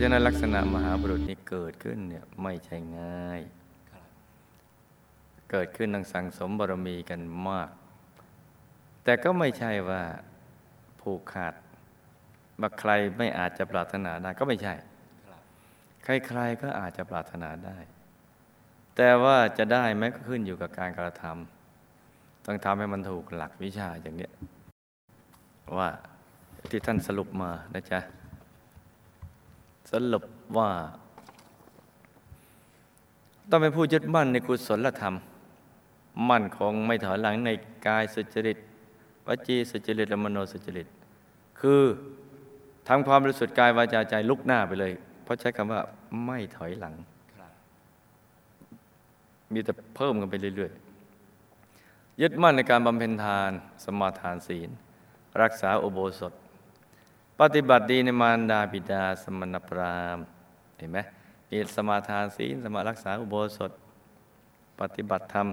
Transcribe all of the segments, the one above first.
ราะฉะนั้นลักษณะมหาบุรุษนี้เกิดขึ้นเนี่ยไม่ใช่ง่าย เกิดขึ้นต้องสั่งสมบารมีกันมาก แต่ก็ไม่ใช่ว่าผูกขาดว่าใครไม่อาจจะปรารถนาได้ก็ไม่ใช่ ใครๆก็อาจจะปรารถนาได้ แต่ว่าจะได้แม้ก็ขึ้นอยู่กับการกระทำต้องทำให้มันถูกหลักวิชาอย่างเนี้ยว่าที่ท่านสรุปมานะจ๊ะ สรุปว่า ต้องเป็นผู้ยึดมั่นในกุศลธรรม มั่นคงไม่ถอยหลังในกายสุจริตวจีสุจริตและมโนสุจริต คือทำความบริสุทธิ์กายวาจาใจลุกหน้าไปเลย เพราะใช้คำว่าไม่ถอยหลัง มีแต่เพิ่มกันไปเรื่อยๆ ยึดมั่นในการบำเพ็ญทาน สมาทานศีล รักษาอุโบสถ ปฏิบัติดีในมารดาบิดาสมณพราหมณ์เห็นไหมมีสมาทานศีลสมารักษาอุโบสถ ปฏิบัติธรรม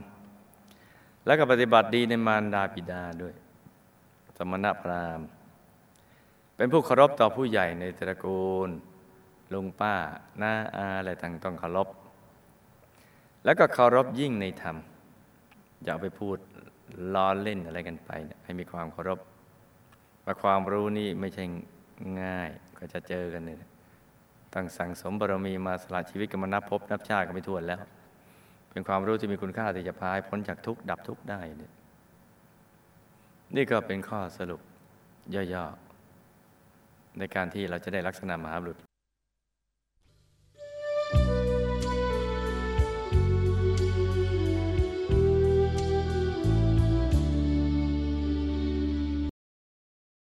แล้วก็ปฏิบัติดีในมารดาบิดาด้วย สมณพราหมณ์ เป็นผู้เคารพต่อผู้ใหญ่ในตระกูลลุงป้าหน้าอาอะไรต่างต้องเคารพ แล้วก็เคารพยิ่งในธรรม อย่าไปพูดล้อเล่นอะไรกันไป ให้มีความเคารพว่าความรู้นี่ไม่ใช่ ง่ายก็จะเจอกันเนี่ยต้องสั่งสมบารมีมาสละชีวิตกันมานับพบนับชาติกันไปทั่วนแล้ว เป็นความรู้ที่มีคุณค่าที่จะพาให้พ้นจากทุกข์ดับทุกข์ได้เนี่ยนี่ก็เป็นข้อสรุปย่อๆในการที่เราจะได้ลักษณะมหาบุรุษ